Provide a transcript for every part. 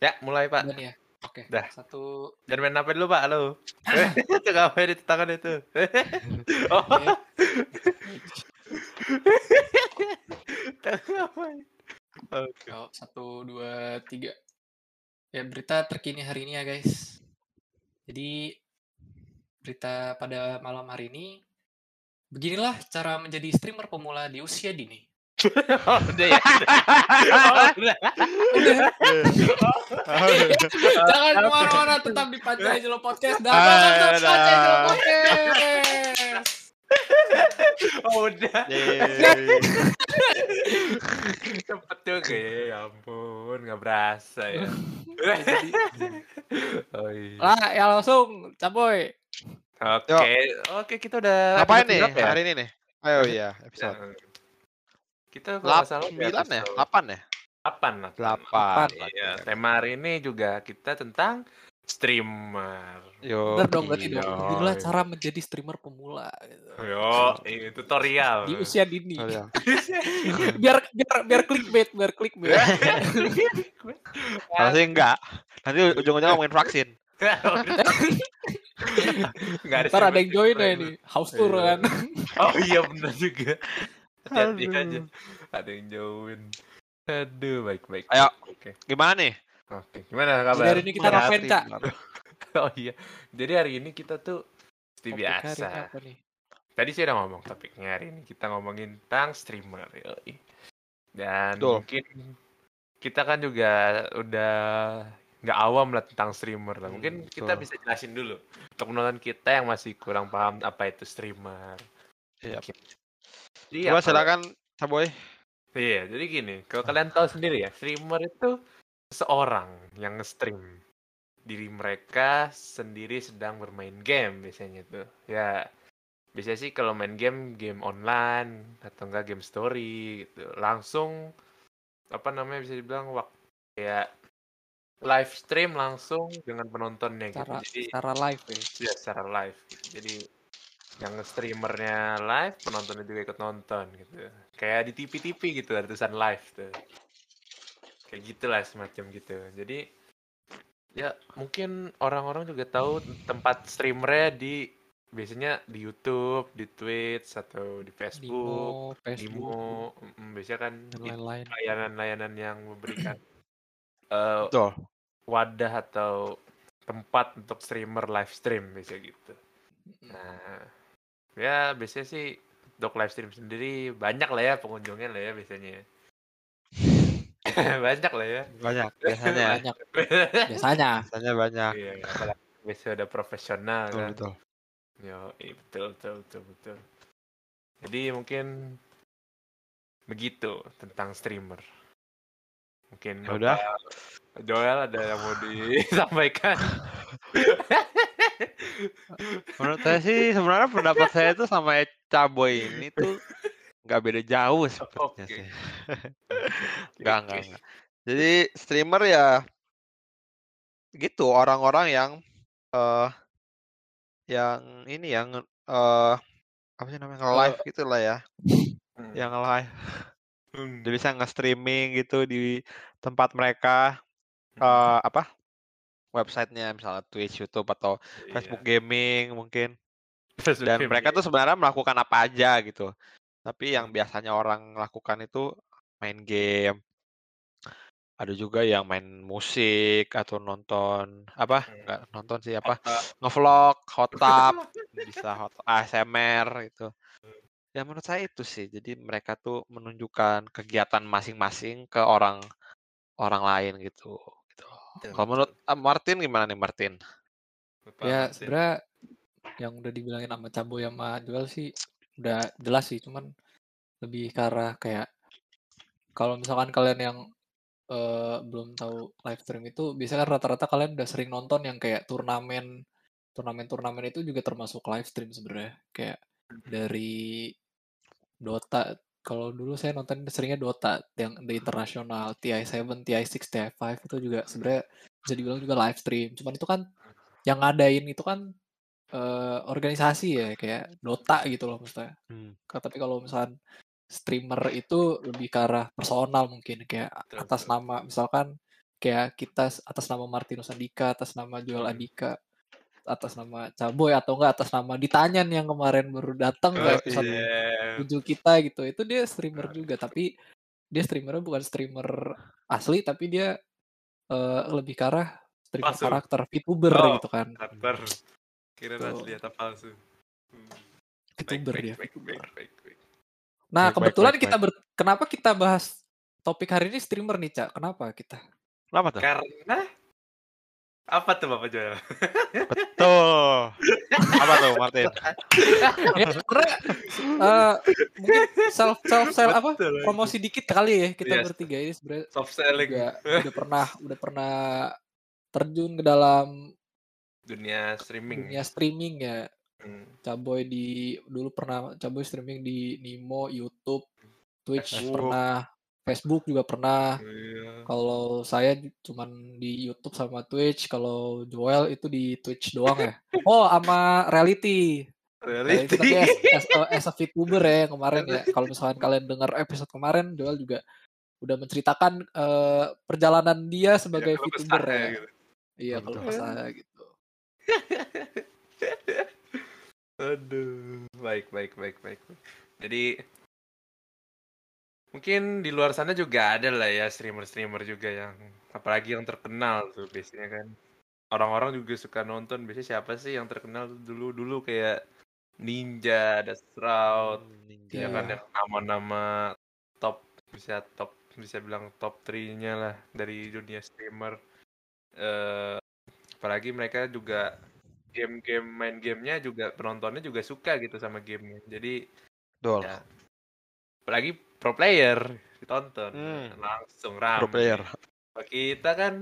Ya, mulai Pak. Ya. Oke. Dah. Satu. Jangan main HP dulu Pak, halo. itu ngapain di tangan itu? oh, Oke. Yo, satu, dua, tiga. Ya berita terkini hari ini ya guys. Jadi berita pada malam hari ini. Beginilah cara menjadi streamer pemula di usia dini. Oh, udah ya. Oh, udah. Jangan ke mana-mana, tetap di Pancai Jelo Podcast. Dan tetap dah. Pancai Jelo Podcast. Oh, udah. Cepet juga ya, ya ampun, nggak berasa ya. Oh iya. lah ya langsung, caboy. Oke, oke kita udah Ngapain nih ya? hari ini nih? Ayo iya, episode. Kita kalau salah 9 ya? episode 8 ya? 8 lah. 8. Iya, tema hari ini juga kita tentang streamer. Yo. Bener dong berarti dong. iya. Beginilah cara menjadi streamer pemula. Gitu. Yo, ini tutorial. Di usia dini. Oh, iya. biar biar biar clickbait, biar clickbait. Kalau sih enggak. Nanti ujung-ujungnya ngomongin vaksin. Nggak ada Ntar ada yang join ya ini, house tour Iya. kan. Oh iya benar juga. Hati-hati Aduh. aja. Ada yang join. Aduh, baik-baik. Ayo. Oke. Gimana nih? Oke. Gimana kabar? Jadi hari ini kita ngapain, streamer. Oh iya. Jadi hari ini kita tuh seperti biasa. apa nih? Tadi saya udah ngomong topiknya hari ini kita ngomongin tentang streamer. yoi. Dan Betul. mungkin kita kan juga udah nggak awam lah tentang streamer lah. Hmm, Mungkin kita betul. bisa jelasin dulu untuk penonton kita yang masih kurang paham apa itu streamer. Iya. Coba silakan Caboy. Iya, jadi gini, kalau kalian tahu sendiri ya, streamer itu seorang yang nge-stream diri mereka sendiri sedang bermain game biasanya tuh. Ya, biasanya sih kalau main game game online atau enggak game story gitu. Langsung apa namanya bisa dibilang waktu ya live stream langsung dengan penontonnya gitu. Secara Jadi secara live ya. ya secara live gitu. jadi yang streamernya live penontonnya juga ikut nonton gitu. Kayak di TV TV gitu ada tulisan live tuh. Kayak gitulah semacam gitu. Jadi ya mungkin orang-orang juga tahu tempat streamernya di biasanya di YouTube di Twitch atau di Facebook Nimo, Facebook, Nimo mm, biasanya kan layanan-layanan yang memberikan eh, Betul. wadah atau tempat untuk streamer live stream biasanya gitu. Nah, ya biasanya sih untuk live stream sendiri banyak lah ya pengunjungnya lah ya biasanya. banyak lah ya. Banyak biasanya. Banyak biasanya. Biasanya banyak. Iya, biasanya udah profesional Betul, kan. betul. Yo, iya, betul betul betul betul. Jadi mungkin begitu tentang streamer. Mungkin Ya udah. Joel ada yang mau disampaikan. Menurut saya sih sebenarnya pendapat saya tuh sama Caboy ini tuh nggak beda jauh sepertinya Oke. sih. Enggak, enggak, enggak. Jadi streamer ya gitu orang-orang yang eh yang ini yang eh apa sih namanya nge-live gitu lah ya. Hmm. Yang live Hmm. dia bisa nge-streaming gitu di tempat mereka eh apa? Websitenya misalnya Twitch, YouTube atau Iya. Facebook Gaming mungkin. Facebook Dan Gaming. mereka tuh sebenarnya melakukan apa aja gitu. Tapi yang biasanya orang lakukan itu main game. Ada juga yang main musik atau nonton apa? Hmm. Enggak nonton sih apa? Ngevlog, hot tub, bisa hot ASMR gitu. Ya menurut saya itu sih. Jadi mereka tuh menunjukkan kegiatan masing-masing ke orang orang lain gitu. Kalau menurut ah, Martin gimana nih Martin? Bapak Ya sebenarnya yang udah dibilangin sama Cabo sama Joel sih udah jelas sih, cuman lebih ke arah kayak kalau misalkan kalian yang eh, belum tahu live stream itu biasanya kan rata-rata kalian udah sering nonton yang kayak turnamen turnamen-turnamen itu juga termasuk live stream sebenarnya. Kayak dari Dota kalau dulu saya nonton seringnya Dota yang di internasional TI7, TI6, TI5 itu juga sebenarnya bisa dibilang juga live stream. Cuman itu kan yang ngadain itu kan eh, organisasi ya kayak Dota gitu loh maksudnya. Hmm. Tapi kalau misalkan streamer itu lebih ke arah personal mungkin kayak atas nama misalkan kayak kita atas nama Martinus Andika, atas nama Joel. Andika, atas nama Caboy atau enggak atas nama Ditanyan yang kemarin baru datang ke Oh, episode iya. 7 kita gitu. Itu dia streamer juga tapi dia streamernya bukan streamer asli tapi dia eh, lebih ke arah streamer Palsu. karakter VTuber Oh, gitu kan. Karakter. Kira Tuh. asli atau palsu. Hmm. VTuber baik, dia, baik, VTuber. baik, baik, baik. Nah, Baik, baik, kebetulan baik, kita ber kenapa kita bahas topik hari ini streamer nih, Cak? Kenapa kita? Kenapa tuh? Karena apa tuh Bapak Joel? Betul. Apa tuh Martin? ya, karena eh, mungkin self self self apa promosi dikit kali ya kita Yes. bertiga ini sebenarnya Soft selling juga udah pernah udah pernah terjun ke dalam dunia streaming. dunia streaming ya. Hmm. Caboy di dulu pernah Caboy streaming di Nimo, YouTube, Twitch Facebook. pernah, Facebook juga pernah. Iya. Kalau saya cuman di YouTube sama Twitch, kalau Joel itu di Twitch doang ya. Oh, sama reality. Reality Reality. tapi as, as, a, as a VTuber ya kemarin ya. Kalau misalkan kalian dengar episode kemarin, Joel juga udah menceritakan eh, perjalanan dia sebagai Ya, VTuber ya. gitu. Iya, kalau salah gitu. Aduh, baik, baik, baik, baik. Jadi mungkin di luar sana juga ada lah ya streamer-streamer juga yang apalagi yang terkenal tuh biasanya kan. Orang-orang juga suka nonton biasanya siapa sih yang terkenal dulu-dulu kayak Ninja, ada Stroud, Iya. ya kan yang nama-nama top bisa top bisa bilang top 3-nya lah dari dunia streamer. Eh apalagi mereka juga game-game main gamenya juga penontonnya juga suka gitu sama gamenya. Jadi Betul. ya apalagi pro player ditonton Hmm. langsung ramai. Pro player. Kita kan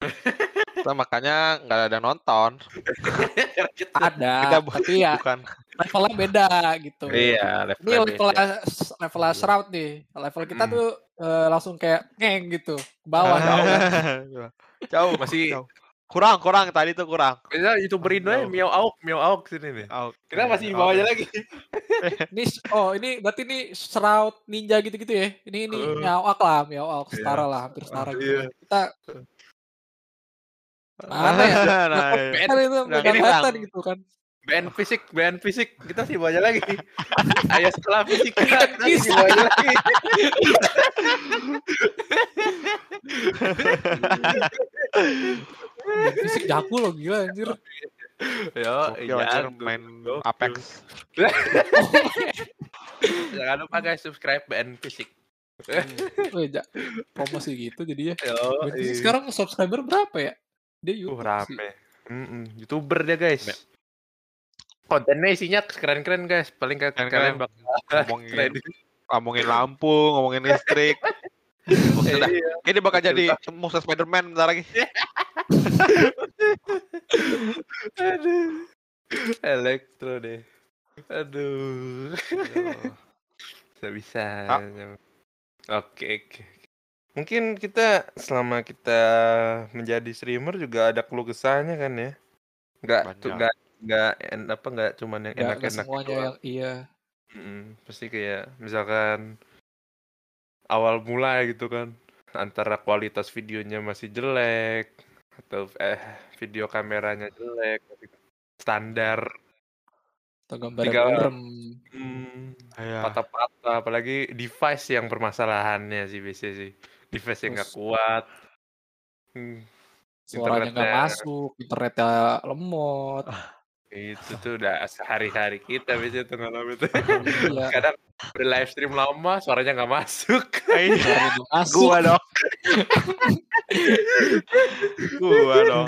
Kita makanya nggak ada nonton. Ada, Kita bu- tapi ya Bukan. levelnya beda gitu. iya Ini levelnya levelnya levelnya Shroud nih. Level kita Mm. tuh eh, langsung kayak ngeng gitu. Ke bawah Ah. jauh kan. Jauh. Masih- jauh. Kurang kurang tadi tuh kurang. Bisa youtuber Indo ya. Miao Auk, Miao Auk sini nih. Oh, Kita masih di bawahnya lagi. Ini oh ini berarti ini Shroud Ninja gitu-gitu ya. Ini ini Uh. Miaoak lah, Miaoak Iya. setara lah, hampir setara gitu. Iya. Kita mana ya? Nah, Kan iya. itu Nah, headset Bang. gitu kan. BN fisik, BN fisik, kita sih bawahnya lagi. Ayo setelah fisik kita, kita sih bawahnya lagi. Fisik jago loh gila anjir. Yo, Gokil anjir, main Apex. Jangan lupa guys subscribe BN fisik. Ja- promosi gitu jadi ya. Yo, Berarti sekarang subscriber berapa ya? Dia uh, YouTube sih. rame. Mm-mm, YouTuber dia guys. Kontennya isinya keren-keren guys. Paling ke Keren-keren. Ngomongin ngomongin lampu, ngomongin listrik. Maksudnya, Iya. ini bakal jadi musuh Spider-Man bentar lagi. Aduh. Elektro deh. Aduh. Bisa bisa. Ah. Oke, oke. Mungkin kita selama kita menjadi streamer juga ada keluh kesahnya kan ya. Enggak tuh enggak enggak en- apa enggak cuman yang enak-enak semuanya doang. yang iya. Mm, pasti kayak misalkan awal mulai gitu kan antara kualitas videonya masih jelek atau eh video kameranya jelek standar Atau gambarnya Tiga- burem. hmm, Iya. patah-patah apalagi device yang permasalahannya sih biasanya sih device yang nggak kuat Hmm, Suaranya nggak masuk, internetnya lemot. Itu tuh udah sehari-hari kita biasanya tuh ngalamin itu Iya. kadang udah live stream lama suaranya nggak masuk Iya. Gua dong. Gua dong.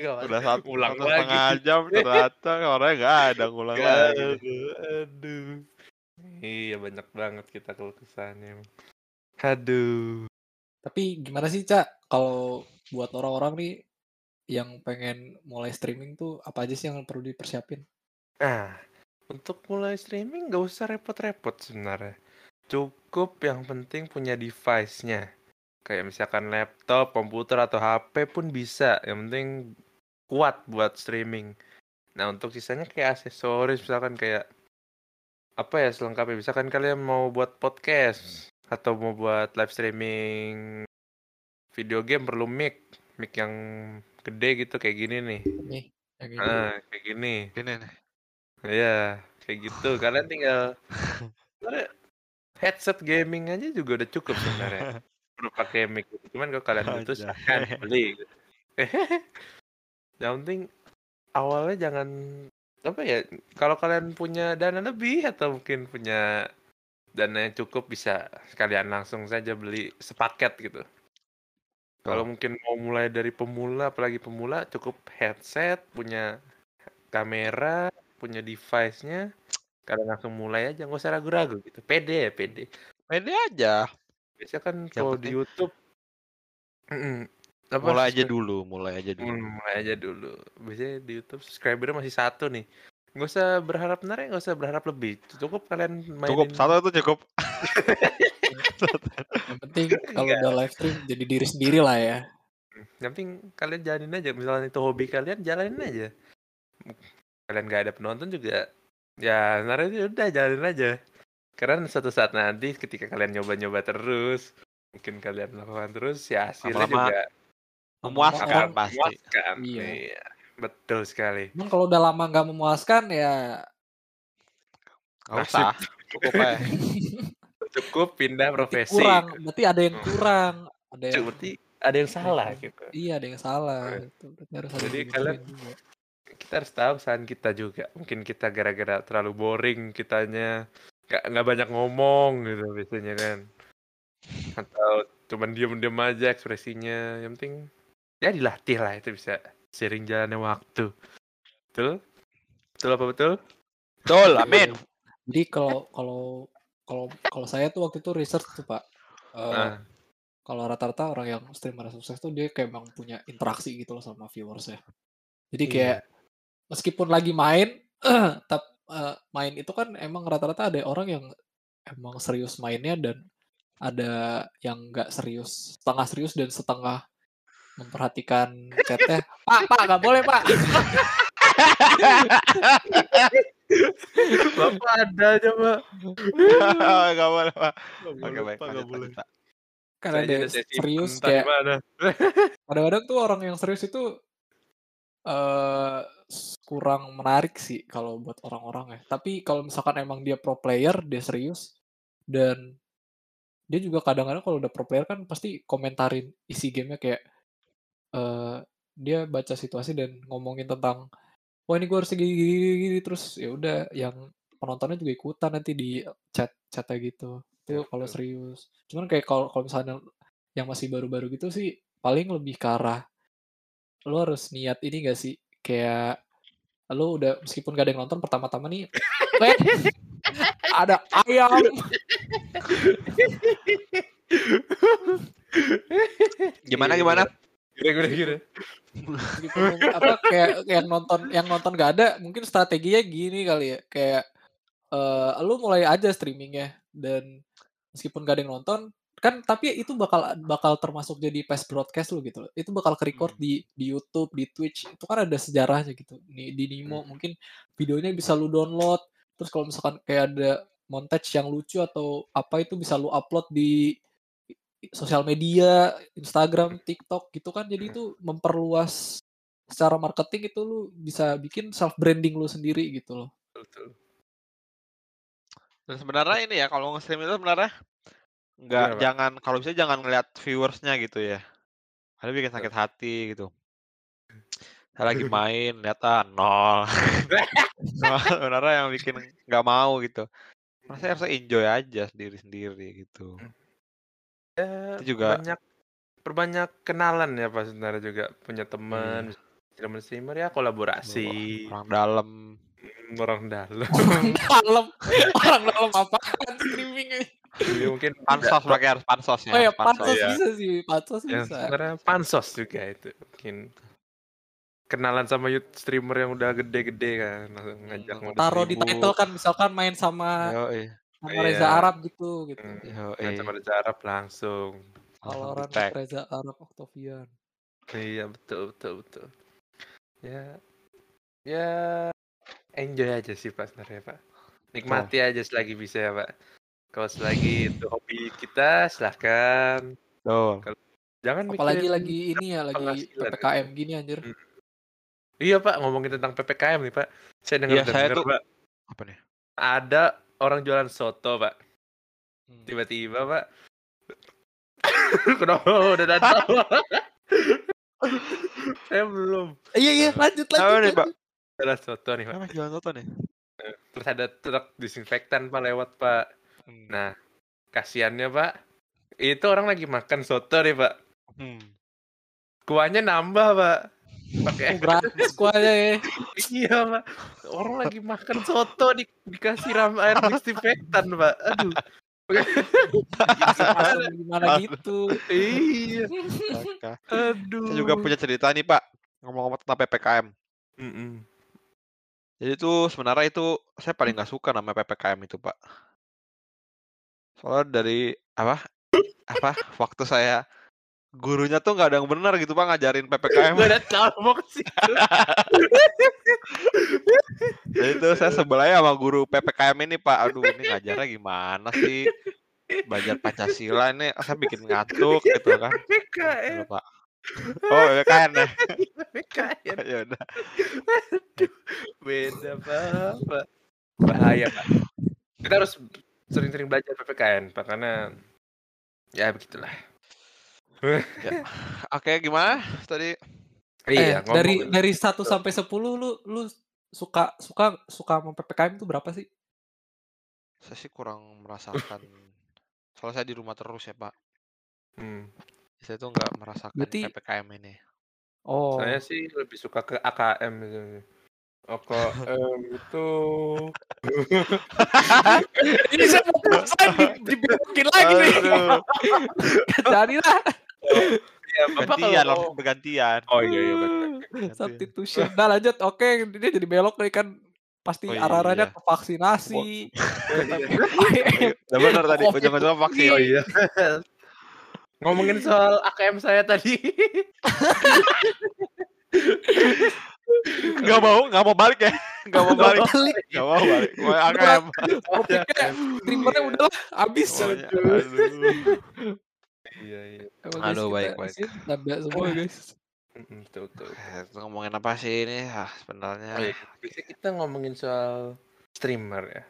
Udah satu, Ulang lagi. setengah jam ternyata orangnya nggak ada ngulang lagi. Aduh. Iya banyak banget kita keluh kesahnya. emang. Aduh. Tapi gimana sih, Cak? Kalau buat orang-orang nih yang pengen mulai streaming tuh apa aja sih yang perlu dipersiapin? Nah, untuk mulai streaming nggak usah repot-repot sebenarnya. Cukup yang penting punya device-nya. Kayak misalkan laptop, komputer, atau HP pun bisa. Yang penting kuat buat streaming. Nah, untuk sisanya kayak aksesoris, misalkan kayak apa ya selengkapnya. Misalkan kalian mau buat podcast atau mau buat live streaming video game perlu mic, mic yang gede gitu kayak gini nih. Nih, yang ini. Ah, kayak gini. Gini nih. Iya, kayak gitu. Kalian tinggal sebenarnya headset gaming aja juga udah cukup sebenarnya. Perlu pakai mic. gitu. Cuman kalau kalian butuh Anjay. silahkan beli. gitu. Yang penting awalnya jangan apa ya? Kalau kalian punya dana lebih atau mungkin punya dana yang cukup bisa sekalian langsung saja beli sepaket gitu. Kalau mungkin mau mulai dari pemula, apalagi pemula, cukup headset, punya kamera, punya device-nya, kalian langsung mulai aja, nggak usah ragu-ragu gitu. Pede ya, pede. Pede aja. Biasanya kan kalau di YouTube, mm-mm, apa, Mulai aja dulu, mulai aja dulu. Hmm, mulai aja dulu. Biasanya di YouTube subscribernya masih satu nih. Nggak usah berharap benar ya, nggak usah berharap lebih. Cukup kalian mainin. Cukup satu itu cukup. Yang penting kalau udah live stream jadi diri sendiri lah ya. Yang penting kalian jalanin aja. Misalnya itu hobi kalian, jalanin aja. Kalian nggak ada penonton juga, ya sebenarnya itu udah jalanin aja. Karena suatu saat nanti ketika kalian nyoba-nyoba terus, mungkin kalian lakukan terus, ya hasilnya Lama-lama juga Memuaskan pasti. memuaskan. Iya. Iya, betul sekali. Cuman kalau udah lama nggak memuaskan ya Gak usah. Cukup aja. Cukup pindah berarti profesi. kurang. Berarti ada yang kurang. Ada yang Berarti ada yang salah gitu. iya ada yang salah. Gitu. Berarti harus ada Jadi yang kalian- juga. kita harus tahu kesalahan kita juga. Mungkin kita gara-gara terlalu boring kitanya nggak nggak banyak ngomong gitu biasanya kan. Atau cuman diem-diem aja ekspresinya. Yang penting ya dilatih lah itu bisa sering jalannya waktu. Betul? Betul apa betul? Betul, amin. Jadi kalau kalau kalau kalau saya tuh waktu itu research tuh Pak. Eh, Nah, kalau rata-rata orang yang streamer sukses tuh dia kayak emang punya interaksi gitu loh sama viewers ya. Jadi kayak meskipun lagi main, tap eh, main itu kan emang rata-rata ada orang yang emang serius mainnya dan ada yang nggak serius, setengah serius dan setengah memperhatikan chatnya. Pak, pak, nggak boleh pak. Bapak ada aja, Pak. Gak boleh, Pak. Oke, boleh, baik. Pak, nggak lanjut, boleh. Karena dia serius kayak kadang-kadang tuh orang yang serius itu eh kurang menarik sih kalau buat orang-orang ya. Tapi kalau misalkan emang dia pro player, dia serius dan dia juga kadang-kadang kalau udah pro player kan pasti komentarin isi gamenya kayak eh dia baca situasi dan ngomongin tentang wah ini gue harus gini, gini, gini, gini." terus ya udah yang penontonnya juga ikutan nanti di chat chatnya gitu. Itu kalau serius. Cuman kayak kalau kalau misalnya yang masih baru-baru gitu sih paling lebih ke arah lo harus niat ini gak sih? Kayak lo udah meskipun gak ada yang nonton pertama-tama nih ada ayam. Gimana, gimana? Gila, gila, gila. meskipun apa kayak yang nonton yang nonton gak ada mungkin strateginya gini kali ya kayak eh lu mulai aja streamingnya dan meskipun gak ada yang nonton kan tapi itu bakal bakal termasuk jadi past broadcast lu gitu loh. itu bakal ke record Hmm. di di YouTube di Twitch itu kan ada sejarahnya gitu di, di Nimo Hmm. mungkin videonya bisa lu download terus kalau misalkan kayak ada montage yang lucu atau apa itu bisa lu upload di sosial media, Instagram, TikTok gitu kan. Jadi itu memperluas secara marketing itu lu bisa bikin self branding lu sendiri gitu loh. Betul. Dan sebenarnya ini ya, kalau nge-stream itu sebenarnya nggak Pak? jangan kalau bisa jangan ngeliat viewersnya gitu ya. Karena bikin sakit hati gitu. Saya lagi main, lihat ah nol. Sebenarnya yang bikin nggak mau gitu. Rasanya harus enjoy aja sendiri-sendiri gitu. Ya, Itu juga- banyak perbanyak kenalan ya Pak sebenarnya juga punya teman streamer streamer ya kolaborasi Orang dalam. Hmm, orang dalam Orang dalam, orang dalam apaan streaming ini? Jadi mungkin Pansos pakai harus pansos ya. Oh ya, pansos. pansos iya. bisa sih, pansos yang bisa. sebenarnya pansos juga itu mungkin kenalan sama youth streamer yang udah gede-gede kan langsung ngajak Hmm, Taruh di title kan misalkan main sama Yoi. Sama Iya. Reza Arab gitu gitu. Hmm, main sama Reza Arab langsung di-tag. Reza Arab Octavian. iya betul betul betul ya ya enjoy aja sih Pak sebenarnya Pak nikmati aja selagi bisa ya Pak kalau selagi itu hobi kita silahkan Tuh. Jangan Apalagi mikirin lagi ini ya, lagi. PPKM gini anjir. Hmm. Iya Pak, ngomongin tentang PPKM nih Pak. Saya dengar Iya, saya dengar, tuh- Pak. Apa nih? Ada orang jualan soto Pak. Hmm. Tiba-tiba Pak. Kenapa udah datang? saya belum. Iya iya, lanjut Apa lanjut. nih, Pak? Jualan soto nih Pak. Apa jualan soto nih? Terus ada truk disinfektan Pak lewat Pak. Hmm. Nah, kasihannya Pak. Itu orang lagi makan soto nih Pak. Hmm. Kuahnya nambah Pak. Pakai Oh, gratis kuahnya ya. Iya pak, orang lagi makan soto di, dikasih ram air disinfektan pak. Aduh. Gimana, gimana gitu. iya. Aduh. Saya juga punya cerita nih Pak, ngomong-ngomong tentang PPKM. Mm-mm. Jadi tuh sebenarnya itu saya paling nggak suka nama PPKM itu Pak. Soalnya dari apa? Apa? Waktu saya gurunya tuh nggak ada yang benar gitu Pak ngajarin PPKM. Ke situ. Jadi tuh saya sebelahnya sama guru PPKM ini Pak. Aduh ini ngajarnya gimana sih? Belajar Pancasila ini saya bikin ngantuk gitu kan. PKM, Gitu, Pak. Oh PPKM ya? PKM. ya udah. Beda pak. Bahaya pak. Kita harus sering-sering belajar PPKN pak karena ya begitulah. Oke gimana tadi? Eh, Iya, dari ngomong- dari 1 sampai 10 lu lu suka suka suka sama PPKM itu berapa sih? Saya sih kurang merasakan. Soalnya saya di rumah terus ya Pak. Hmm. Saya tuh nggak merasakan Berarti- PPKM ini. Oh. Saya sih lebih suka ke AKM gitu. AKM itu Ini saya mau pesan di, dibelokin lagi nih. Jadi lah. Ya Bapak gantian kalau langsung bergantian. Oh iya iya betul. Substitution. Nah lanjut. Oke, dia jadi belok nih kan pasti Oh, arah-arahnya iya. ke vaksinasi. Udah benar tadi ujung-ujungnya vaksin. Oh iya. Ngomongin soal AKM saya tadi. Gak mau, gak mau balik ya. Gak mau balik. Balik. Gak mau balik. Mau AKM. Topiknya streamernya udah lah habis. Iya iya. Kita baik, baik. Nambah semua guys. Betul betul. Eh, itu ngomongin apa sih ini? Ah, sebenarnya. Oh, iya. Biasanya kita ngomongin soal streamer ya.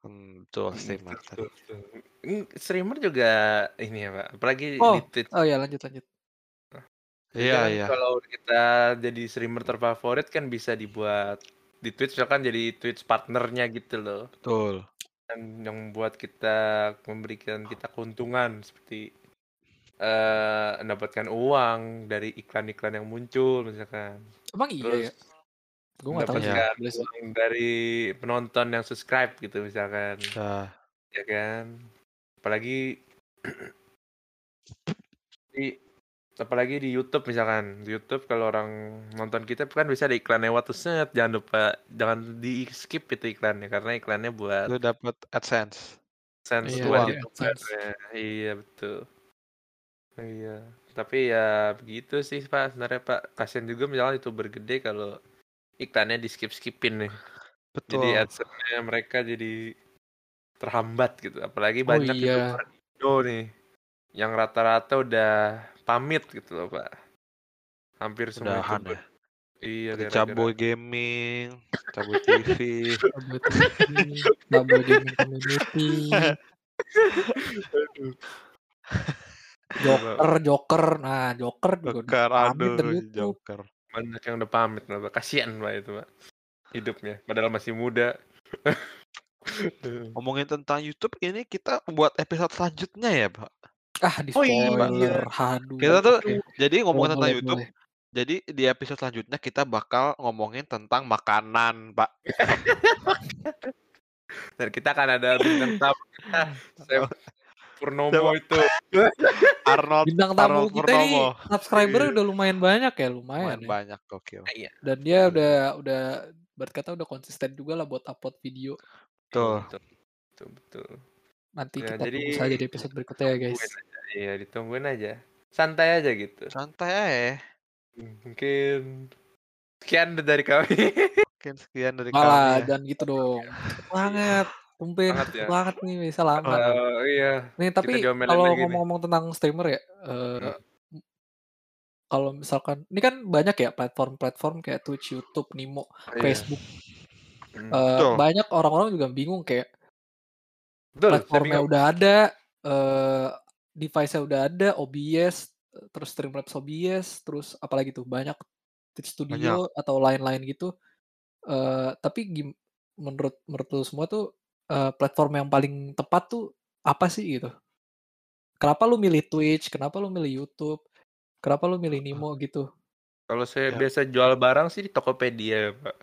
Hmm, betul, streamer tadi. Betul, betul. Mm, Streamer juga ini ya pak. Apalagi Oh. di Twitch. Oh ya lanjut lanjut. Iya, Kan iya. Kalau kita jadi streamer terfavorit kan bisa dibuat di Twitch misalkan jadi Twitch partnernya gitu loh. Betul. Dan yang membuat kita memberikan kita keuntungan seperti eh mendapatkan uang dari iklan-iklan yang muncul misalkan. Emang iya Terus ya. Gue nggak tahu sih. uang dari penonton yang subscribe gitu misalkan. Ya. ya kan apalagi di apalagi di YouTube misalkan di YouTube kalau orang nonton kita kan bisa ada iklan lewat tuh set jangan lupa jangan di skip itu iklannya karena iklannya buat Lu dapat AdSense. sense Iya, buat iya, YouTuber AdSense. ya. iya betul iya tapi ya begitu sih pak sebenarnya pak kasian juga misalnya youtuber gede kalau iklannya di skip skipin nih Betul. jadi adsense mereka jadi terhambat gitu apalagi Oh banyak iya. youtuber Indo nih yang rata-rata udah pamit gitu loh pak hampir semua Udahan youtuber ya. iya Caboy Gaming, Caboy TV. Double gaming community. Joker, Joker. Nah, Joker juga Joker, pamit aduh, dari YouTube. Joker. banyak yang udah pamit pak kasian pak itu pak hidupnya padahal masih muda Ngomongin tentang YouTube ini kita buat episode selanjutnya ya, Pak. Ah, di Oh iya. spoiler. Aduh. Kita tuh Iya. jadi ngomongin Boleh, tentang boleh, YouTube. boleh. Jadi di episode selanjutnya kita bakal ngomongin tentang makanan, Pak. dan kita akan ada bintang tamu kita Purnomo itu Arnold Bintang tamu Arnold kita Purnomo. subscribernya Iya. udah lumayan banyak ya, lumayan. Lumayan ya. banyak gokil. iya Dan dia udah udah berkata udah konsisten juga lah buat upload video. Betul. betul betul, betul. Nanti Ya, kita jadi- tunggu saja di episode berikutnya ya, guys. Iya ditungguin aja santai aja gitu Santai aja. mungkin sekian dari kami Mungkin sekian dari Malah kami. ya. jangan gitu dong. Cepet banget. Tumpen Semangat cepet ya. banget nih bisa lama. Oh iya Nih tapi diomelin kalau lagi nih. ngomong-ngomong tentang streamer ya, eh, Hmm. kalau misalkan ini kan banyak ya platform-platform kayak Twitch, YouTube, Nimo, Iya. Facebook. Hmm. Eh, Betul. banyak orang-orang juga bingung kayak Betul, saya platformnya bingung. udah ada, eh device-nya udah ada, OBS, terus Streamlabs OBS, terus apalagi tuh banyak Twitch Studio atau lain-lain gitu. Eh tapi gim- menurut menurut lu semua tuh eh, platform yang paling tepat tuh apa sih gitu? Kenapa lu milih Twitch? Kenapa lu milih YouTube? Kenapa lu milih Nimo gitu? Kalau saya Ya. biasa jual barang sih di Tokopedia, Pak.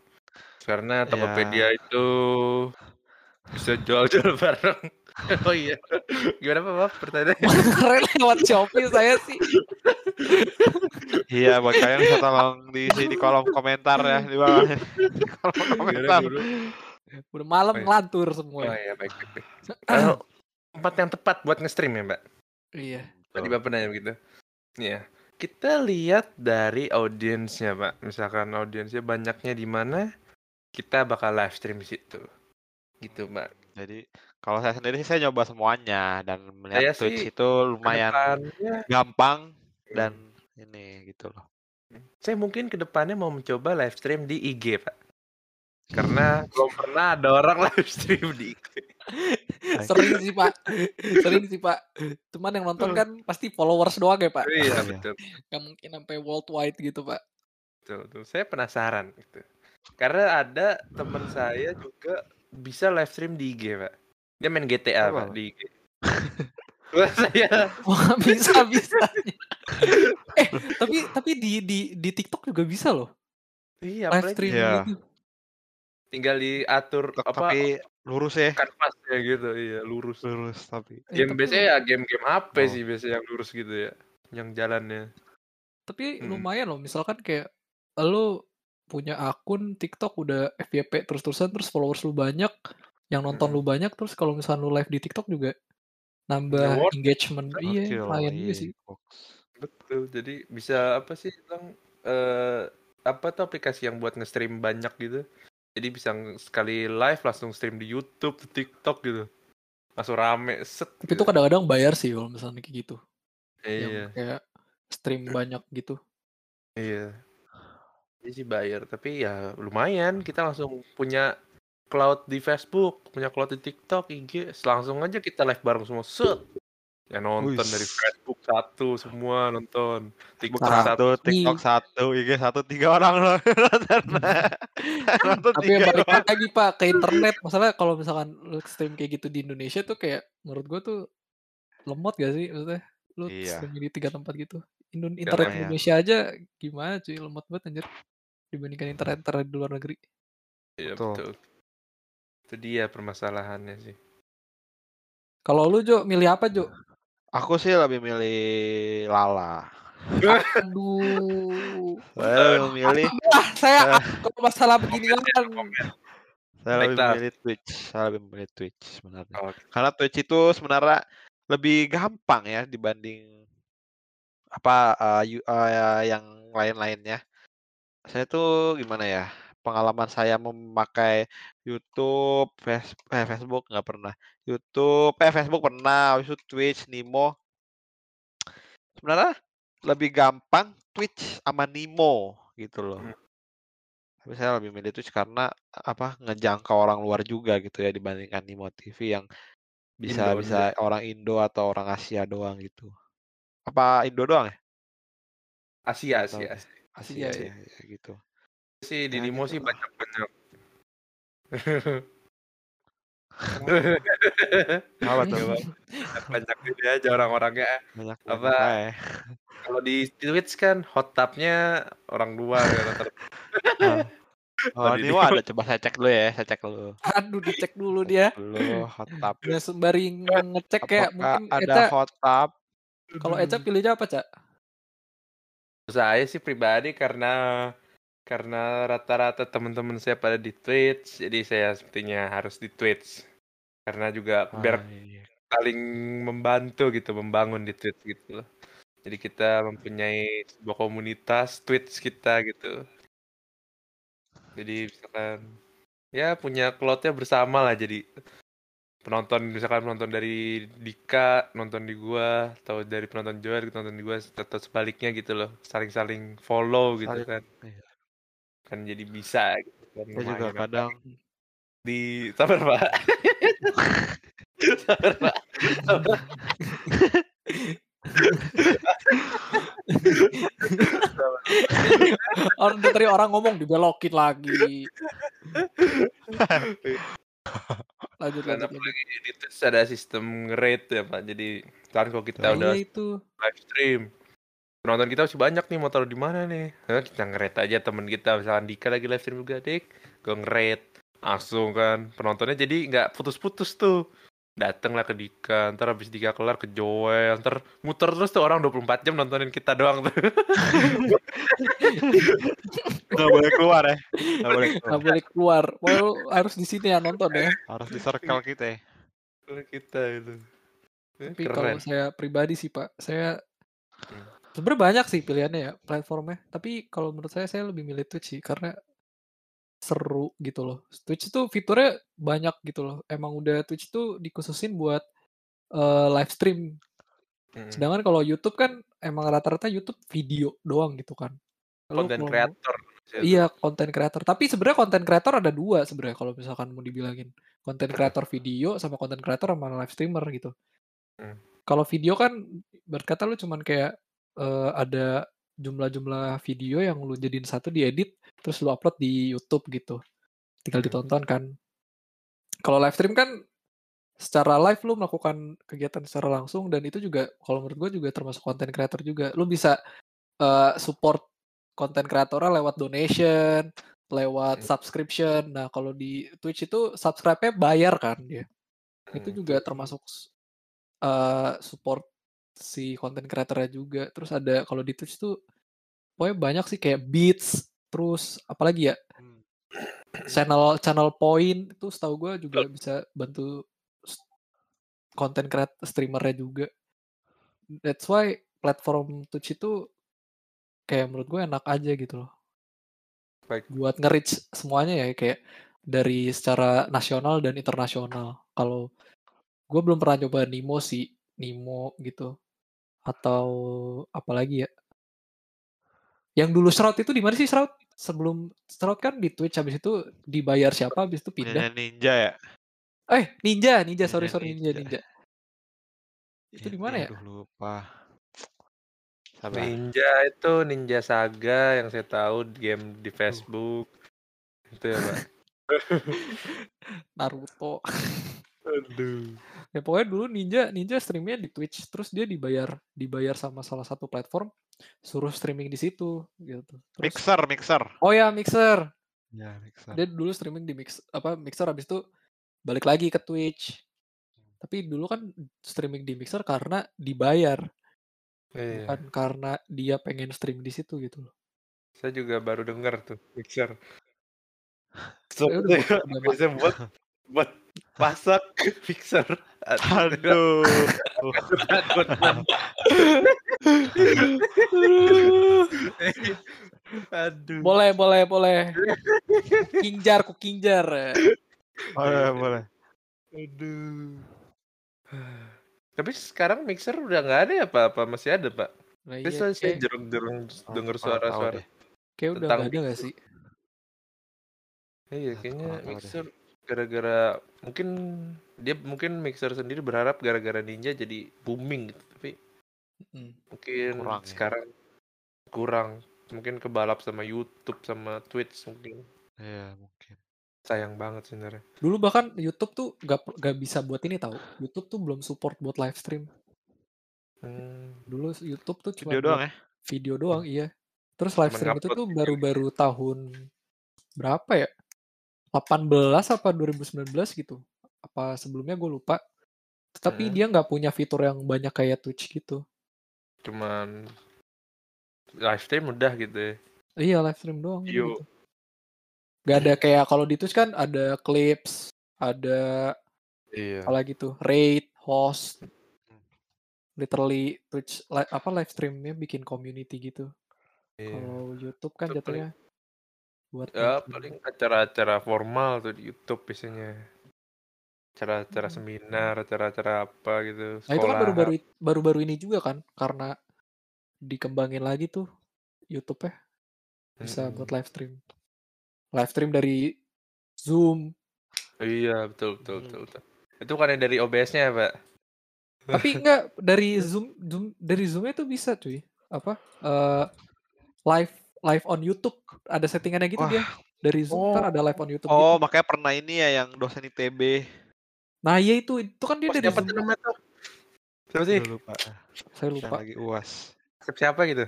Karena Tokopedia itu bisa jual-jual barang. oh iya. Gimana Pak, Maaf pertanyaannya? Keren lewat Shopee saya sih. Iya, buat kalian bisa tolong diisi di kolom komentar ya di bawah. Di kolom Gimana komentar. dulu? Udah malam Oh iya. ngelantur Oh semua. iya, baik, baik, baik. Tempat yang tepat buat nge-stream ya, Mbak? Iya. Tadi Bapak nanya begitu. Iya. Kita lihat dari audiensnya, Pak. Misalkan audiensnya banyaknya di mana, kita bakal live stream di situ. Gitu, Mbak. Jadi kalau saya sendiri sih saya nyoba semuanya dan melihat Saya Twitch sih itu lumayan Ke depannya, gampang dan Hmm. ini gitu loh. saya mungkin ke depannya mau mencoba live stream di IG, Pak. Karena belum pernah ada orang live stream di IG. Sering sih Pak. Sering sih Pak. Cuman yang nonton kan pasti followers doang ya Pak. Iya, Iya. betul. Gak mungkin sampai worldwide gitu Pak. Betul, betul. Saya penasaran gitu. Karena ada teman saya juga bisa live stream di IG, Pak. Dia main GTA, Apa? Pak, di IG. Wah, saya Wah bisa bisa. eh tapi tapi di di di TikTok juga bisa loh iya, live stream Iya. gitu. Tinggal diatur Tek- apa Tapi lurus ya. kanvasnya gitu, iya, lurus. Lurus tapi. Eh, Game tapi, biasanya ya game-game HP Oh. sih biasanya yang lurus gitu ya. Yang jalannya. tapi Hmm. lumayan loh. Misalkan kayak lu punya akun TikTok udah FYP terus-terusan terus followers lu banyak, yang nonton Hmm. lu banyak terus kalau misalnya lu live di TikTok juga nambah Ya, engagement. Iya, Gokil, lumayan juga iya, sih. Betul. Jadi bisa apa sih bilang eh apa tuh aplikasi yang buat nge-stream banyak gitu. Jadi bisa sekali live langsung stream di YouTube, di TikTok gitu. Langsung rame set. Tapi itu kadang-kadang bayar sih kalau misalnya kayak gitu. Yang Iya, kayak stream banyak gitu. iya. Ini sih bayar, tapi ya lumayan kita langsung punya cloud di Facebook, punya cloud di TikTok, IG, langsung aja kita live bareng semua set. Ya nonton Wis. dari Facebook satu semua nonton, TikTok Nah, satu. Satu, TikTok satu, IG satu, tiga orang loh. nonton. Tapi yang balik orang. lagi Pak ke internet. Masalah kalau misalkan lu stream kayak gitu di Indonesia tuh kayak menurut gua tuh lemot gak sih maksudnya? Lu Iya. stream di tiga tempat gitu. Indo- internet lumayan. Indonesia aja gimana cuy lemot banget anjir dibandingkan internet internet di luar negeri. Iya Betul. betul. Itu dia permasalahannya sih. Kalau lu Jo milih apa Jo? Aku sih lebih milih Lala. Aduh. Saya lebih milih, Ah, saya kalau masalah beginian saya lebih memilih Twitch. Saya lebih memilih Twitch sebenarnya. Oh, Karena Twitch itu sebenarnya lebih gampang ya dibanding apa yu- eh, yang lain-lainnya. Saya tuh gimana ya? Pengalaman saya memakai YouTube, Face- eh, Facebook nggak pernah. YouTube, eh Facebook pernah, itu Twitch, Nimo. Sebenarnya lebih gampang Twitch sama Nimo gitu loh. Hmm. Tapi saya lebih milih Twitch karena apa ngejangkau orang luar juga gitu ya dibandingkan Nimo TV yang bisa Indo, bisa orang Indo atau orang Asia doang gitu. Apa Indo doang ya? Asia, Asia. Asia, Asia ya. ya, ya, gitu. Sih di Ya, Nimo gitu sih banyak banyak. Apa tuh? Banyak ini aja orang-orangnya. Banyak Apa? aja. Kalau di Twitch kan hot tubnya orang luar ya. Ah. Oh, di Nimo Nimo. ada coba saya cek dulu ya, saya cek dulu. Aduh dicek dulu dia. Dulu hot tub. Nggak sembari ngecek kayak Apakah mungkin ada Eca hot tub? kalau Eca pilihnya apa Cak? Saya sih pribadi karena karena rata-rata teman-teman saya pada di Twitch, jadi saya sepertinya harus di Twitch. Karena juga biar Ah, iya. saling membantu gitu membangun di Twitch gitu loh. Jadi kita mempunyai sebuah komunitas Twitch kita gitu. Jadi misalkan ya punya cloud-nya bersama lah jadi penonton misalkan penonton dari Dika nonton di gua atau dari penonton Joel nonton di gua atau sebaliknya gitu loh saling-saling follow gitu Saling- kan iya. Kan jadi bisa gitu kan Saya juga kadang di sabar pak sabar pak sabar. Orang dari tadi orang ngomong dibelokin lagi. lanjut kan lanjut. lanjut. apalagi di Twitch ada sistem rate ya pak jadi kan kalau kita Nah, udah iya itu. live stream penonton kita masih banyak nih mau taruh di mana nih Nah, kita nge-rate aja temen kita misalkan Dika lagi live stream juga dik gue nge-rate langsung kan penontonnya jadi nggak putus-putus tuh dateng lah ke Dika ntar habis Dika kelar ke Joel ntar muter terus tuh orang 24 jam nontonin kita doang tuh nggak boleh keluar ya. Nggak boleh keluar. Nggak boleh keluar. Well, harus di sini ya nonton ya. Harus di circle kita ya. kita itu Eh, Tapi kalau keren saya pribadi sih Pak, saya Hmm. Sebenarnya banyak sih pilihannya ya platformnya. Tapi kalau menurut saya saya lebih milih Twitch sih karena seru gitu loh. Twitch itu fiturnya banyak gitu loh. Emang udah Twitch itu dikhususin buat eh, live stream. Mm. Sedangkan kalau YouTube kan emang rata-rata YouTube video doang gitu kan. Konten kreator Iya, konten kreator. Tapi sebenarnya konten kreator ada dua sebenarnya kalau misalkan mau dibilangin. Konten kreator video sama konten kreator sama live streamer gitu. Hmm. Kalau video kan berkata lu cuman kayak eh, ada jumlah-jumlah video yang lu jadiin satu diedit terus lu upload di YouTube gitu. Tinggal Hmm. ditonton kan. Kalau live stream kan secara live lu melakukan kegiatan secara langsung dan itu juga kalau menurut gue juga termasuk konten kreator juga. Lu bisa eh, support konten kreatornya lewat donation, lewat Hmm. subscription. Nah, kalau di Twitch itu subscribe-nya bayar kan dia. Itu Hmm. juga termasuk eh, support si konten kreatornya juga. Terus ada kalau di Twitch tuh pokoknya banyak sih kayak beats, terus apalagi ya Hmm. channel channel point itu setahu gue juga bisa bantu konten kreator streamernya juga. That's why platform Twitch itu kayak menurut gue enak aja gitu loh. Baik. Buat nge-reach semuanya ya kayak dari secara nasional dan internasional. Kalau gue belum pernah coba Nimo sih, Nimo gitu. Atau apalagi ya. Yang dulu Shroud itu di mana sih Shroud? Sebelum Shroud kan di Twitch habis itu dibayar siapa habis itu pindah. Ninja ya. Eh, Ninja, Ninja, sorry Ninja, sorry Ninja, Ninja. Ninja. Itu di mana ya? Aduh lupa. Sabar. Ninja itu Ninja Saga yang saya tahu game di Facebook itu ya pak Naruto. aduh Ya pokoknya dulu Ninja Ninja streamnya di Twitch, terus dia dibayar dibayar sama salah satu platform, suruh streaming di situ gitu. Terus Mixer, mixer. Oh ya Mixer. Ya, mixer. Dia dulu streaming di Mix apa Mixer habis itu balik lagi ke Twitch. Tapi dulu kan streaming di Mixer karena dibayar, iya. bukan karena dia pengen stream di situ gitu loh. saya juga baru dengar tuh mixer Ya biasanya buat buat masak mixer Aduh. aduh boleh, boleh, boleh. Kingjar, ku kingjar. boleh, boleh. aduh tapi sekarang mixer udah nggak ada ya pak apa masih ada pak Nah, iya, saya, kayak, jarang-jarang Oh, dengar tahu suara-suara kayak udah nggak ada gak mixer. sih? Iya, kayaknya tahu deh. Gara-gara mungkin dia mungkin mixer sendiri berharap gara-gara ninja jadi booming gitu, tapi Mm. mungkin Kurang ya. sekarang kurang mungkin kebalap sama YouTube sama Twitch mungkin Iya, mungkin. sayang banget sebenarnya. Dulu bahkan YouTube tuh gak, gak bisa buat ini tahu. YouTube tuh belum support buat live stream. Hmm, Dulu YouTube tuh cuma Video doang ya? video doang, iya. Terus live Cuman stream itu tuh baru-baru tahun berapa ya? 18 apa 2019 gitu. Apa sebelumnya gue lupa. Tapi Hmm. dia nggak punya fitur yang banyak kayak Twitch gitu. cuman live stream udah gitu ya. Iya live stream doang. Gitu. Gak ada kayak kalau di Twitch kan ada clips, ada Iya. apa lagi tuh, rate, host. Literally Twitch li- apa live streamnya bikin community gitu. iya. Kalau YouTube kan jatuhnya buat Ya paling acara-acara formal tuh di YouTube biasanya. Cara-cara seminar, cara-cara apa gitu, Nah itu kan sekolah. baru-baru baru-baru ini juga kan karena dikembangin lagi tuh YouTube ya bisa buat Mm-mm. live stream. Live stream dari Zoom. Iya, betul betul Hmm. betul. betul. Itu kan yang dari OBS-nya ya, Pak? Tapi enggak dari Zoom, Zoom dari Zoom itu bisa cuy. Apa? eh live live on YouTube ada settingannya gitu Wah. dia. Dari Zoom kan Oh. ada live on YouTube Oh, gitu. makanya pernah ini ya yang dosen ITB. Nah, iya itu itu kan dia Oh, dari siapa Zoom. Siapa sih? Dulu, Pak. Saya lupa. lagi UAS. Siapa gitu?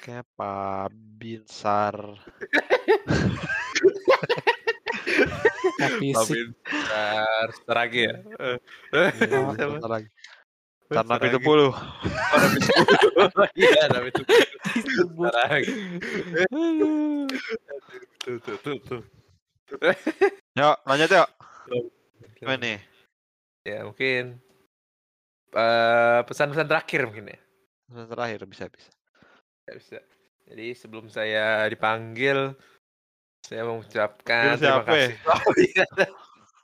Kayak Pak Binsar. Fisik. Babin Bentar, Saragi ya? Iya, siapa? bentar lagi. Tar Nabi Saragi. 10. Oh, Nabi Sepuluh. Iya. Saragi. Aduh. Tuh, tuh, tuh, tuh. Yuk, lanjut yuk. Gimana nih? Ya, mungkin eh, pesan-pesan terakhir mungkin ya. Pesan terakhir bisa bisa. Ya, bisa. Jadi sebelum saya dipanggil, saya mengucapkan terima kasih. Oh, iya.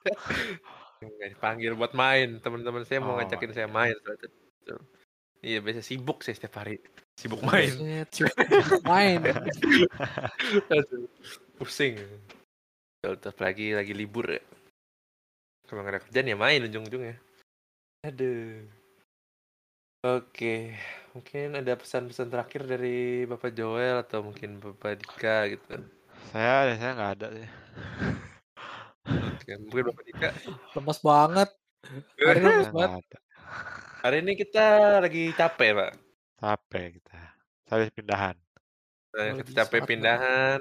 Nggak dipanggil buat main. Teman-teman saya mau Oh, ngajakin saya main. Iya, biasa sibuk saya setiap hari. Sibuk main. Sibuk main. Aduh, pusing. Tetap lagi lagi libur ya. Kalau nggak ada kerjaan ya main ujung-ujungnya. Aduh. Oke, mungkin ada pesan-pesan terakhir dari Bapak Joel atau mungkin Bapak Dika gitu. Saya saya nggak ada sih. Oke, mungkin Bapak Dika. Lemes banget. Hari ini lemes Saya banget. nggak ada. Hari ini kita lagi capek, Pak. Capek kita. Habis pindahan. Nah, Lagi capek pindahan.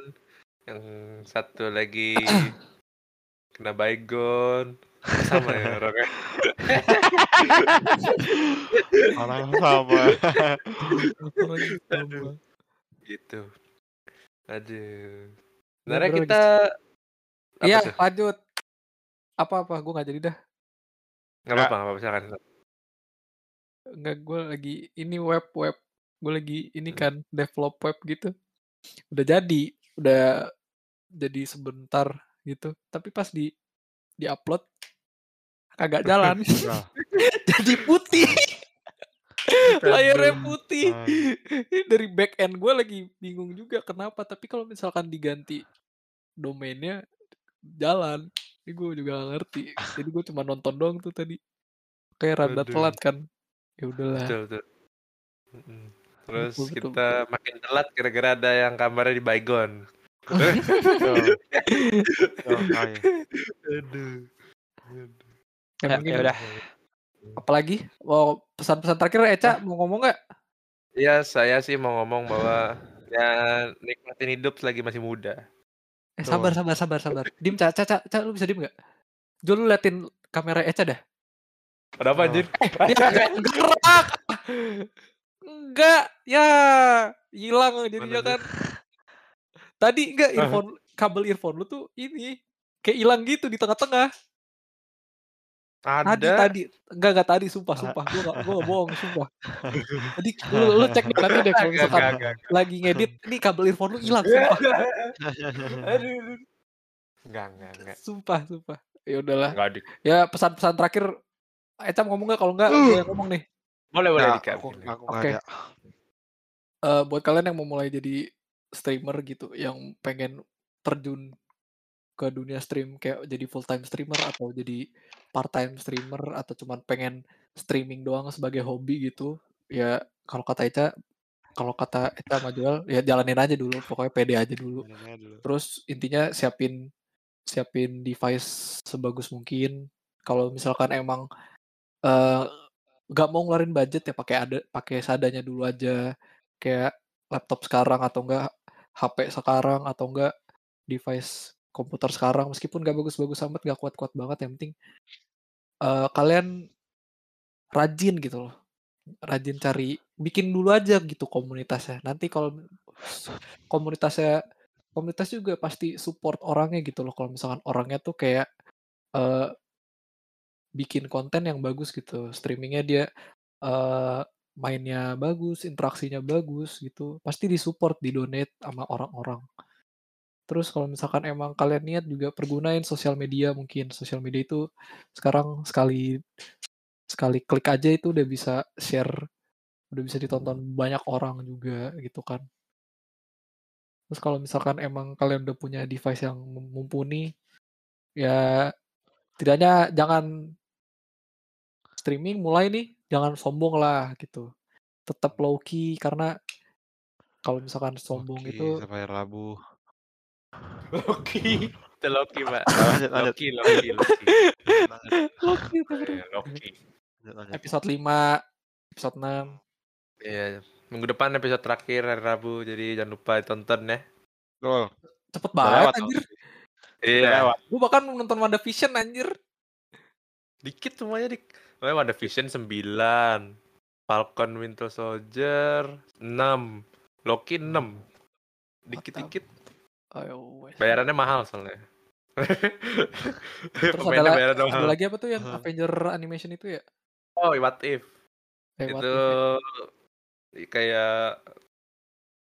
Yang satu lagi kena baygon. Sama ya orangnya. Orang sama. Orang sama. Gitu. Aduh. Sebenarnya kita Iya, lanjut. Apa-apa, gue gak jadi dah. Nggak apa-apa, nggak apa-apa, silakan. Enggak, gue lagi ini web-web. Gue lagi ini kan develop web gitu. Udah jadi, udah jadi sebentar gitu. Tapi pas di di upload kagak jalan. Jadi putih. Layarnya putih. Dari back end gue lagi bingung juga kenapa. Tapi kalau misalkan diganti domainnya jalan. Ini gue juga gak ngerti. Jadi gue cuma nonton doang tuh tadi. Kayak rada Aduh. telat kan. Ya udahlah. Betul, betul. Mm-mm. Terus Betul, betul, kita makin telat gara-gara ada yang kamarnya di baygon. betul. Betul sekali. Aduh. Ya, Ya, ya udah. apalagi mau pesan-pesan terakhir Eca mau ngomong nggak? Ya, saya sih mau ngomong bahwa ya nikmatin hidup selagi masih muda. Eh sabar sabar sabar sabar. Dim Ca, Ca, Ca, Ca, lu bisa dim nggak? Jul lu liatin kamera Eca dah. Ada apa Oh. anjir? Ya, gerak. Enggak, ya hilang jadinya kan. Tadi enggak earphone kabel earphone lu tuh ini kayak hilang gitu di tengah-tengah. Tadi Ada. tadi enggak enggak tadi sumpah sumpah gua gak, gua gak bohong sumpah. Tadi lu, lu cek deh nanti deh kalau misalkan agak, agak. lagi ngedit ini kabel earphone lu hilang sumpah. Aduh. Enggak, enggak, enggak. Sumpah, sumpah. Ya udahlah. Ya pesan-pesan terakhir Eca mau ngomong nggak? Kalau nggak, gue yang ngomong nih. Boleh, boleh nggak Oke. ada. Eh, buat kalian yang mau mulai jadi streamer gitu, yang pengen terjun ke dunia stream kayak jadi full time streamer atau jadi part time streamer atau cuman pengen streaming doang sebagai hobi gitu, ya kalau kata Eca, kalau kata Eca sama Joel, ya jalanin aja dulu, pokoknya pede aja dulu. Terus intinya siapin siapin device sebagus mungkin. Kalau misalkan emang eh, nggak mau ngeluarin budget ya pakai ada pakai seadanya dulu aja kayak laptop sekarang atau enggak HP sekarang atau enggak device komputer sekarang meskipun nggak bagus-bagus amat nggak kuat-kuat banget yang penting eh, kalian rajin gitu loh. Rajin cari bikin dulu aja gitu komunitasnya. Nanti kalau komunitasnya komunitas juga pasti support orangnya gitu loh. Kalau misalkan orangnya tuh kayak eh, bikin konten yang bagus gitu. Streamingnya dia eh, mainnya bagus interaksinya bagus gitu. Pasti disupport didonate sama orang-orang Terus kalau misalkan emang kalian niat juga pergunain sosial media mungkin. Sosial media itu sekarang sekali sekali klik aja itu udah bisa share, udah bisa ditonton banyak orang juga gitu kan. Terus kalau misalkan emang kalian udah punya device yang mumpuni, ya tidaknya jangan streaming mulai nih, jangan sombong lah gitu. Tetap low key karena kalau misalkan sombong Oke, itu sampai Rabu. Loki. Itu Loki, Pak. Lanjut, lanjut. Loki, Loki, Loki. Loki. Lanjut, lanjut. episode 5, episode 6. Iya, minggu depan episode terakhir hari Rabu, jadi jangan lupa ditonton ya. Betul. Cepet banget lewat, anjir. Iya, lewat. Gue bahkan nonton WandaVision anjir. dikit semuanya dik. Oh, ada Vision 9, Falcon Winter Soldier 6, Loki 6. Dikit-dikit. Ayo, wes. Bayarannya mahal soalnya. Terus ada, la- ada mahal. lagi apa tuh yang Hah. Avenger animation itu ya? Oh, what if? Eh, what itu if ya? kayak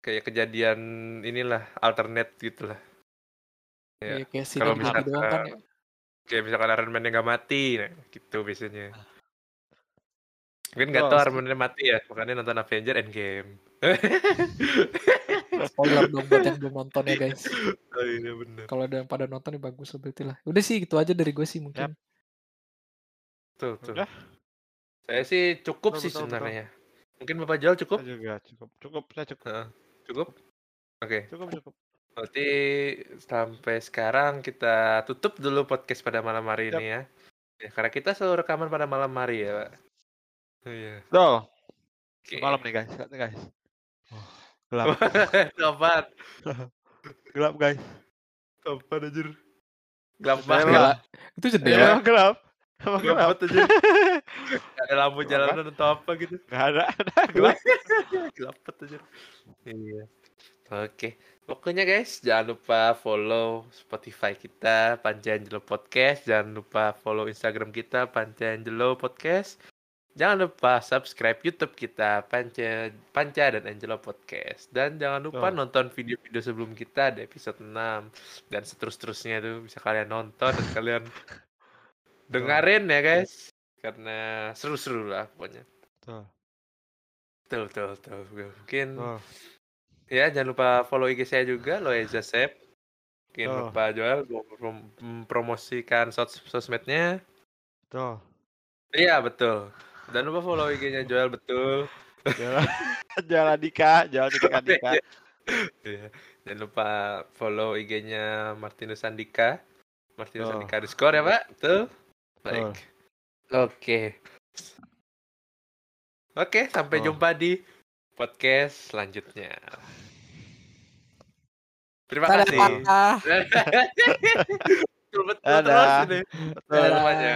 kayak kejadian inilah alternate gitu lah Iya, ya. kayak Kalau gitu doang kan misalkan- ya. kayak misalkan Iron Man nggak mati nah, gitu biasanya mungkin nggak Oh, sih. Iron Man mati ya makanya nonton Avenger Endgame Spoiler dong buat yang belum nonton ya guys. oh, iya Kalau ada yang pada nonton ya bagus berarti lah. Udah sih gitu aja dari gue sih mungkin. tuh tuh Udah. saya sih cukup Betul, sih betul, sebenarnya mungkin bapak Joel cukup Saya juga cukup. Cukup, saya cukup. Heeh. cukup oke Cukup, cukup. berarti sampai sekarang kita tutup dulu podcast pada malam hari Yap. ini ya ya karena kita selalu rekaman pada malam hari ya pak iya Betul. Oke. Malam nih guys, nih guys. Gelap, Kapan? gelap guys. Kapan anjir? Gelap Jendela. banget. Itu Ya, jendela. emang gelap. Emang Gelap gelap. anjir. Gak ada lampu Gelap jalanan atau apa gitu. Gak ada, ada gelap. Gelap anjir. Iya. Oke. Pokoknya guys, jangan lupa follow Spotify kita, Panca Angelo Podcast. Jangan lupa follow Instagram kita, Panca Angelo Podcast. Jangan lupa subscribe YouTube kita, Panca, Panca dan Angelo Podcast. Dan jangan lupa Oh. nonton video-video sebelum kita di episode 6 dan seterus-terusnya tuh bisa kalian nonton dan kalian dengerin ya guys. Karena seru-seru lah pokoknya. Tuh, Betul, betul, betul. Mungkin tuh. Ya, jangan lupa follow IG saya juga, Loeza Sep. Mungkin Oh. lupa Joel mempromosikan sos sosmednya. Tuh. Iya, betul. Dan lupa follow IG-nya Joel, betul. Jalan, jalan Dika, jalan Dika Dika. Iya. Jangan lupa follow IG-nya Martinus Andika. Martinus Oh. Andika underscore ya, Pak? Betul? Baik. Oke. Oke, sampai Oh. jumpa di podcast selanjutnya. Terima Dadah. kasih. Betul-betul terus Dadah. ini. Betul. Dadah semuanya.